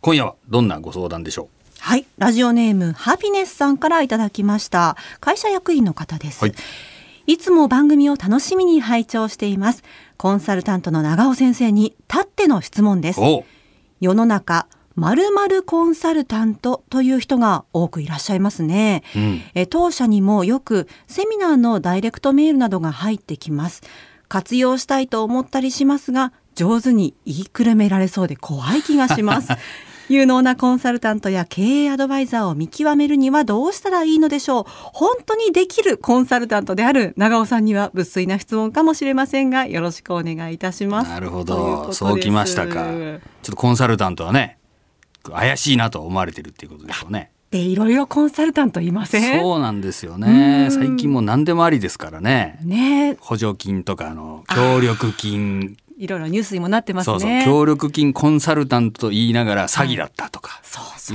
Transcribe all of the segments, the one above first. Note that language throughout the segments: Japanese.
今夜はどんなご相談でしょう？はい。ラジオネーム、ハピネスさんからいただきました。会社役員の方です。はいいつも番組を楽しみに拝聴しています。コンサルタントの長尾先生に、たっての質問です。お世の中、〇〇コンサルタントという人が多くいらっしゃいますね。うんえ当社にもよくセミナーのダイレクトメールなどが入ってきます。活用したいと思ったりしますが、上手に言いくるめられそうで怖い気がします。有能なコンサルタントや経営アドバイザーを見極めるにはどうしたらいいのでしょう?本当にできるコンサルタントである長尾さんには物粋な質問かもしれませんがよろしくお願いいたします。なるほど。そうきましたかちょっとコンサルタントはね怪しいなと思われてるっていうことでしょうね。でいろいろコンサルタントいません？そうなんですようん。ね最近もう何でもありですからね。ね。補助金とかあの協力金いろいろニュースにもなってますね。そうそう。協力金コンサルタントと言いながら詐欺だったとか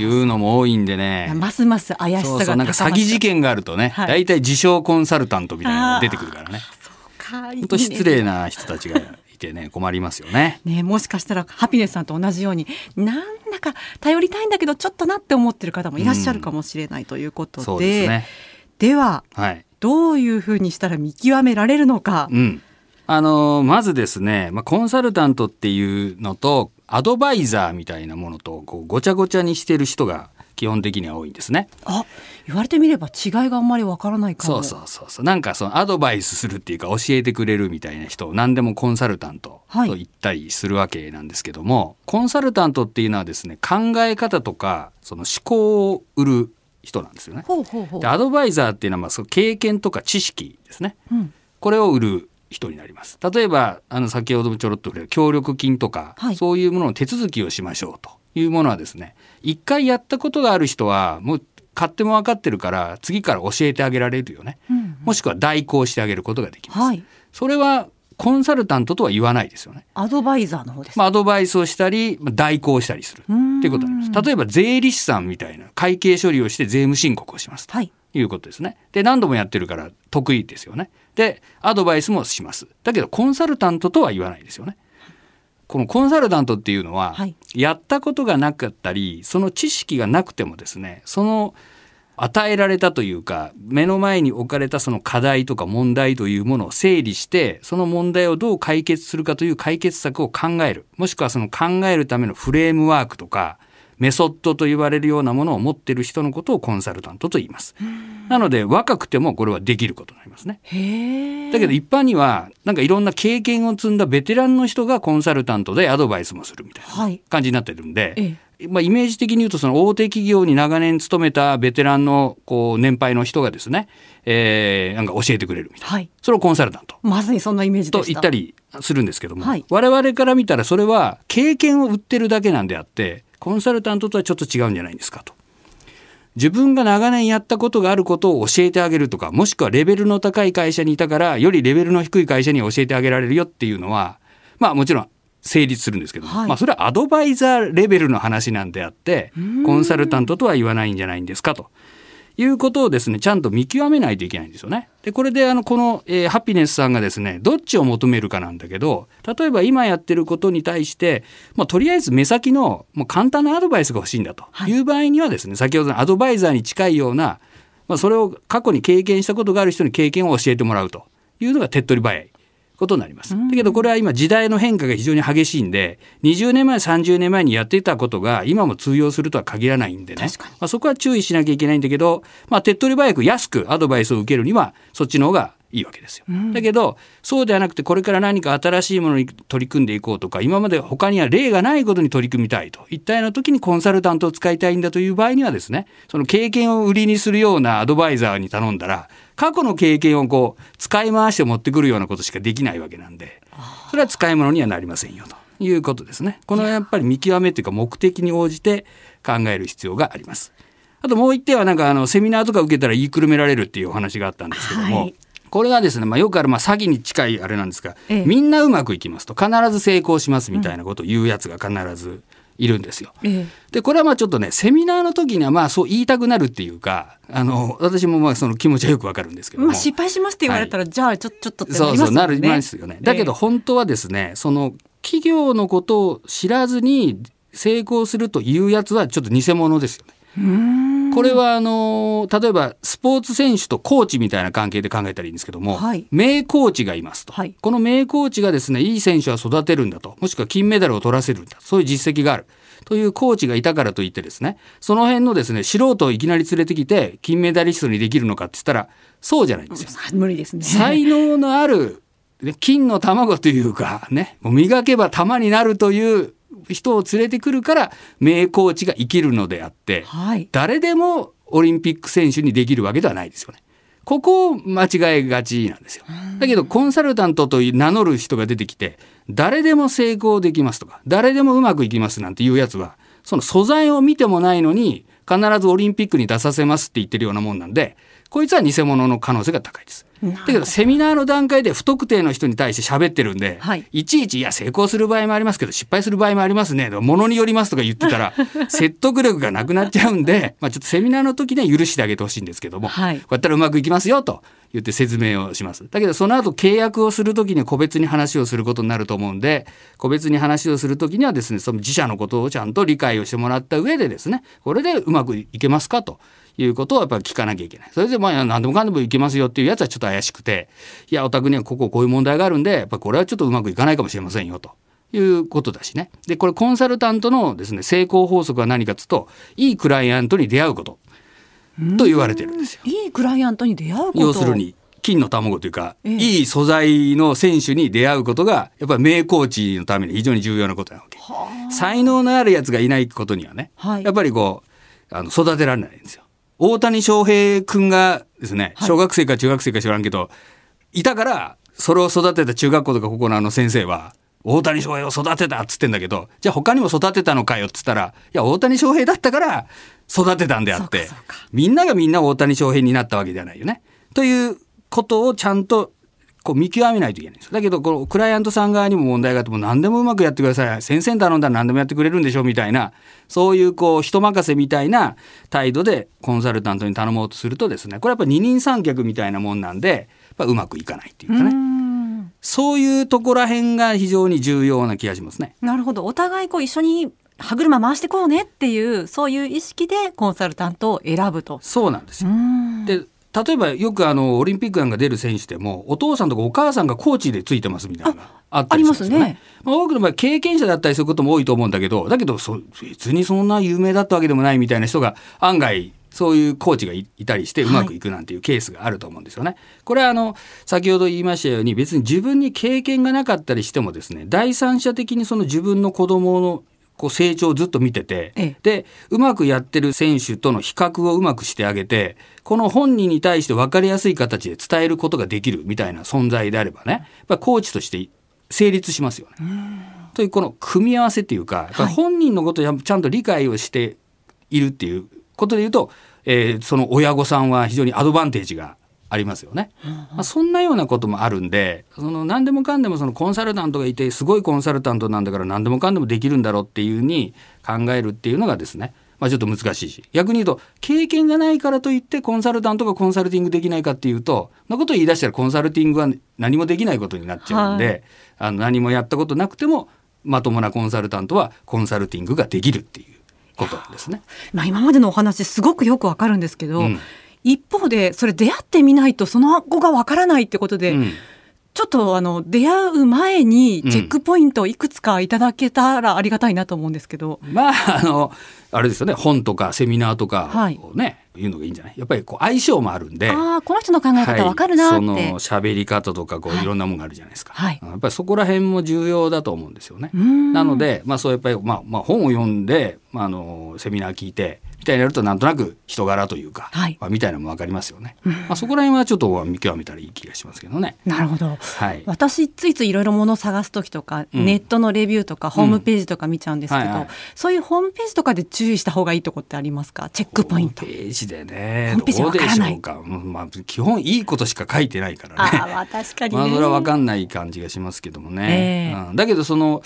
い。うのも多いんでね。ますます怪しさがそうそう。なんか詐欺事件があるとねはい。大体自称コンサルタントみたいなのが出てくるからね。か。本当失礼な人たちがいてね 困りますよね。ねもしかしたらハピネスさんと同じようになんだか頼りたいんだけどちょっとなって思ってる方もいらっしゃるかもしれないということで,、そうですね。でははい。どういうふうにしたら見極められるのか、うん。あのーまずですね、まあ、コンサルタントっていうのとアドバイザーみたいなものとこうごちゃごちゃにしてる人が基本的には多いんですね。あ言われてみれば違いがあんまりわからないかもそうそうそうそう。なんかそのアドバイスするっていうか教えてくれるみたいな人を何でもコンサルタントはいと言ったりするわけなんですけども、コンサルタントっていうのはですね考え方とかその思考を売る人なんですよね。ほうほうほうでアドバイザーっていうのはまあその経験とか知識ですね。うんこれを売る人になります。例えばあの先ほどもちょろっと触れた協力金とか、はいそういうものの手続きをしましょうというものはですね一回やったことがある人はもう買っても分かってるから次から教えてあげられるよね。うんもしくは代行してあげることができます。はいそれはコンサルタントとは言わないですよね。アドバイザーの方です、まあ、アドバイスをしたり、まあ代行したりするっていうことになります。例えば税理士さんみたいな会計処理をして税務申告をしますと。はいいうことですね。で、何度もやってるから得意ですよね。で、アドバイスもします。だけど、コンサルタントとは言わないですよね。このコンサルタントっていうのは、はいやったことがなかったり、その知識がなくてもですね、その与えられたというか、目の前に置かれたその課題とか問題というものを整理して、その問題をどう解決するかという解決策を考える。もしくはその考えるためのフレームワークとか、メソッドと言われるようなものを持っている人のことをコンサルタントと言います。なので若くてもこれはできることになりますね。だけど一般にはなんかいろんな経験を積んだベテランの人がコンサルタントでアドバイスもするみたいはない。感じになってるんで、えまあ、イメージ的に言うとその大手企業に長年勤めたベテランのこう年配の人がですね、えーなんか教えてくれるみたいな、はい。それをコンサルタント。まさにそんなイメージと言ったりするんですけども、はい。我々から見たらそれは経験を売ってるだけなんであってコンサルタントとはちょっと違うんじゃないんですかと。自分が長年やったことがあることを教えてあげるとかもしくはレベルの高い会社にいたからよりレベルの低い会社に教えてあげられるよっていうのはまあもちろん成立するんですけど、はい。まあそれはアドバイザーレベルの話なんであってコンサルタントとは言わないんじゃないんですかということをですねちゃんと見極めないといけないんですよね。でこれであのこの、えーハピネスさんがですねどっちを求めるかなんだけど例えば今やってることに対して、まあ、とりあえず目先のもう簡単なアドバイスが欲しいんだと。いう場合にはですね、先ほどのアドバイザーに近いような、まあ、それを過去に経験したことがある人に経験を教えてもらうというのが手っ取り早いことになります。だけどこれは今時代の変化が非常に激しいんで20年前30年前にやっていたことが今も通用するとは限らないんでね。まあ、そこは注意しなきゃいけないんだけど、まあ、手っ取り早く安くアドバイスを受けるにはそっちの方がいいわけですよ。だけどそうではなくてこれから何か新しいものに取り組んでいこうとか今まで他には例がないことに取り組みたいといったような時にコンサルタントを使いたいんだという場合にはですねその経験を売りにするようなアドバイザーに頼んだら過去の経験をこう使い回して持ってくるようなことしかできないわけなんでそれは使い物にはなりませんよということですね。このやっぱり見極めというか目的に応じて考える必要があります。あともう一点はなんかあのセミナーとか受けたら言いくるめられるっていうお話があったんですけども、はいこれがですね、まあ、よくあるまあ詐欺に近いあれなんですが、ええみんなうまくいきますと必ず成功しますみたいなことを言うやつが必ずいるんですよ。ええでこれはまあちょっとねセミナーの時にはまあそう言いたくなるっていうかあの私もまあその気持ちはよくわかるんですけども。まあ失敗しますって言われたら、じゃあちょちょっとってなそうそうなりますもんね。るますよね。だけど本当はですね、その企業のことを知らずに成功するというやつはちょっと偽物ですよね。これはあの例えばスポーツ選手とコーチみたいな関係で考えたらいいんですけども、はい、名コーチがいますと、はい、この名コーチがですねいい選手は育てるんだと。もしくは金メダルを取らせるんだそういう実績がある。というコーチがいたからといってですねその辺のですね素人をいきなり連れてきて金メダリストにできるのかって言ったらそうじゃないんですよ。無理ですね。才能のある金の卵というかね磨けば玉になるという人を連れてくるから名コーチが生きるのであって、はい、誰でもオリンピック選手にできるわけではないですよね。ここを間違えがちなんですよ。だけどコンサルタントと名乗る人が出てきて誰でも成功できますとか誰でもうまくいきますなんていうやつはその素材を見てもないのに必ずオリンピックに出させますって言ってるようなもんなんでこいつは偽物の可能性が高いです。だけどセミナーの段階で不特定の人に対して喋ってるんで、はい、いちいちいや成功する場合もありますけど失敗する場合もありますねものによりますとか言ってたら 説得力がなくなっちゃうんで、まあ、ちょっとセミナーの時には許してあげてほしいんですけども、はい、こうやったらうまくいきますよと言って説明をします。だけどその後契約をする時に個別に話をすることになると思うんで個別に話をする時にはですねその自社のことをちゃんと理解をしてもらった上でですねこれでうまくいけますかということをやっぱり聞かなきゃいけない。それでまあ何でもかんでもいけますよっていうやつはちょっと怪しくて、いやお宅にはこここういう問題があるんで、やっぱこれはちょっとうまくいかないかもしれませんよと。いうことだしね。で、これコンサルタントのですね、成功法則は何かっつうと、いいクライアントに出会うこと。と言われてるんですよ。いいクライアントに出会うこと要するに、金の卵というか、ええ、いい素材の選手に出会うことが、やっぱり名コーチのために非常に重要なことなわけ。才能のあるやつがいないことにはね、はい、やっぱりこう、あの育てられないんですよ。大谷翔平君がですね、小学生か中学生か知らんけど、いたから、それを育てた中学校とかここのあの先生は、大谷翔平を育てたっつってんだけど、じゃあ他にも育てたのかよっつったら、いや、大谷翔平だったから育てたんであって、みんながみんな大谷翔平になったわけではないよね。ということをちゃんとこう見極めないといけないんですだけどこのクライアントさん側にも問題があっても何でもうまくやってください先生頼んだら何でもやってくれるんでしょみたいなそういうこう人任せみたいな態度でコンサルタントに頼もうとするとですねこれやっぱ二人三脚みたいなもんなんでやっぱうまくいかないっていうかねそういうところら辺が非常に重要な気がしますね。なるほどお互いこう一緒に歯車回してこうねっていうそういう意識でコンサルタントを選ぶと。そうなんですよ。で例えばよくあのオリンピックなんか出る選手でもお父さんとかお母さんがコーチでついてますみたいなあったりしますね。ねまあ、多くの場合経験者だったりすることも多いと思うんだけどだけどそ別にそんな有名だったわけでもないみたいな人が案外そういうコーチがいたりしてうまくいくなんていうケースがあると思うんですよね。はい、これはあの先ほど言いましたように別に自分に経験がなかったりしてもですね第三者的にその自分の子供のこう成長をずっと見てて、ええ、でうまくやってる選手との比較をうまくしてあげてこの本人に対して分かりやすい形で伝えることができるみたいな存在であればねやっぱコーチとして成立しますよね。というこの組み合わせっていうか本人のことをちゃんと理解をしているっていうことで言うと、えー、その親御さんは非常にアドバンテージがありますよね。まあ、そんなようなこともあるんでその何でもかんでもそのコンサルタントがいてすごいコンサルタントなんだから何でもかんでもできるんだろうっていうふうに考えるっていうのがですね。まあ、ちょっと難しいし。逆に言うと経験がないからといってコンサルタントがコンサルティングできないかっていうとのことを言い出したらコンサルティングは何もできないことになっちゃうんで、はい、あの何もやったことなくてもまともなコンサルタントはコンサルティングができるっていうことなんですね。まあ、今までのお話すごくよくわかるんですけど、うん、一方でそれ出会ってみないとその後がわからないってことで、うん、ちょっとあの出会う前にチェックポイントをいくつかいただけたらありがたいなと思うんですけど、うん、まああのあれですよね本とかセミナーとかをね、はいいうのがいいんじゃない？やっぱりこう相性もあるんで。あこの人の考え方わかるなって、はい、その喋り方とかこうい。ろんなものがあるじゃないですか、はい、やっぱりそこら辺も重要だと思うんですよね。なのでまあそうやっぱり、まあ、まあ本を読んで、まあ、あのセミナー聞いてみたいにやるとなんとなく人柄というか、はい、まあ、みたいなのも分かりますよね、うん、まあ、そこら辺はちょっと見極めたらいい気がしますけどね。なるほど、はい、私ついついいろいろものを探す時とか、うん、ネットのレビューとかホームページとか見ちゃうんですけど、うんはいはい、そういうホームページとかで注意した方がいいとこってありますか？チェックポイント。ページでねどうでしょうか、まあ、基本いいことしか書いてないからね。あまあ確かに、ね、まあそれは分かんない感じがしますけどもね、えー、うん、だけどその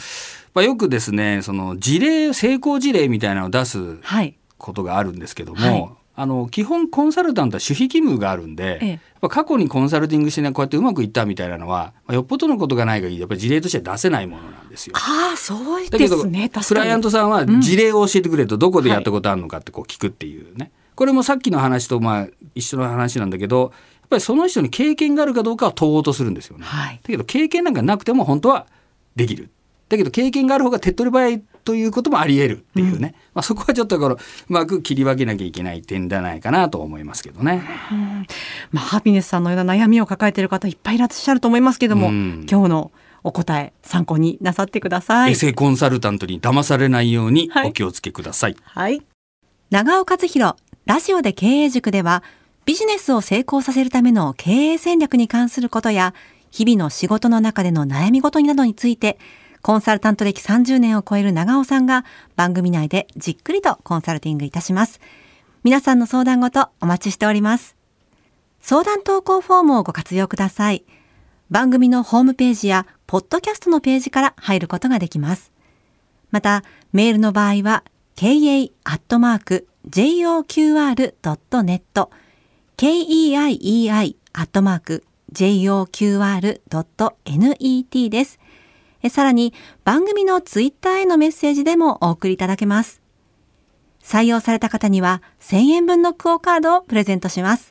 まあ、よくですねその事例成功事例みたいなのを出す、はい。ことがあるんですけども、はい。あの基本コンサルタントは守秘義務があるんで、ええ。やっぱ過去にコンサルティングしてねこうやってうまくいったみたいなのは、まあ、よっぽどのことがない限りやっぱり事例としては出せないものなんですよ。ああ、そうですね。クライアントさんはうん。事例を教えてくれとどこでやったことあるのかってこう聞くっていうね、これもさっきの話とまあ一緒の話なんだけどやっぱりその人に経験があるかどうかは問おうとするんですよね。はい。だけど経験なんかなくても本当はできる。だけど経験がある方が手っ取り早いということもあり得るっていうね、まあ、そこはちょっとこのうまく切り分けなきゃいけない点じゃないかなと思いますけどね。まあ、ハピネスさんのような悩みを抱えている方いっぱいいらっしゃると思いますけども、うん今日のお答え参考になさってくださいエ。セコンサルタントに騙されないようにはいお気をつけください。はい。長尾和弘、ラジオで経営塾では、ビジネスを成功させるための経営戦略に関することや、日々の仕事の中での悩み事などについて、コンサルタント歴30年を超える長尾さんが番組内でじっくりとコンサルティングいたします。皆さんの相談ごとお待ちしております。相談投稿フォームをご活用ください。番組のホームページやポッドキャストのページから入ることができます。また、メールの場合は、ka joqr.net、keiei.joqr.net です。さらに、番組のツイッターへのメッセージでもお送りいただけます。採用された方には、1000円分のクオカードをプレゼントします。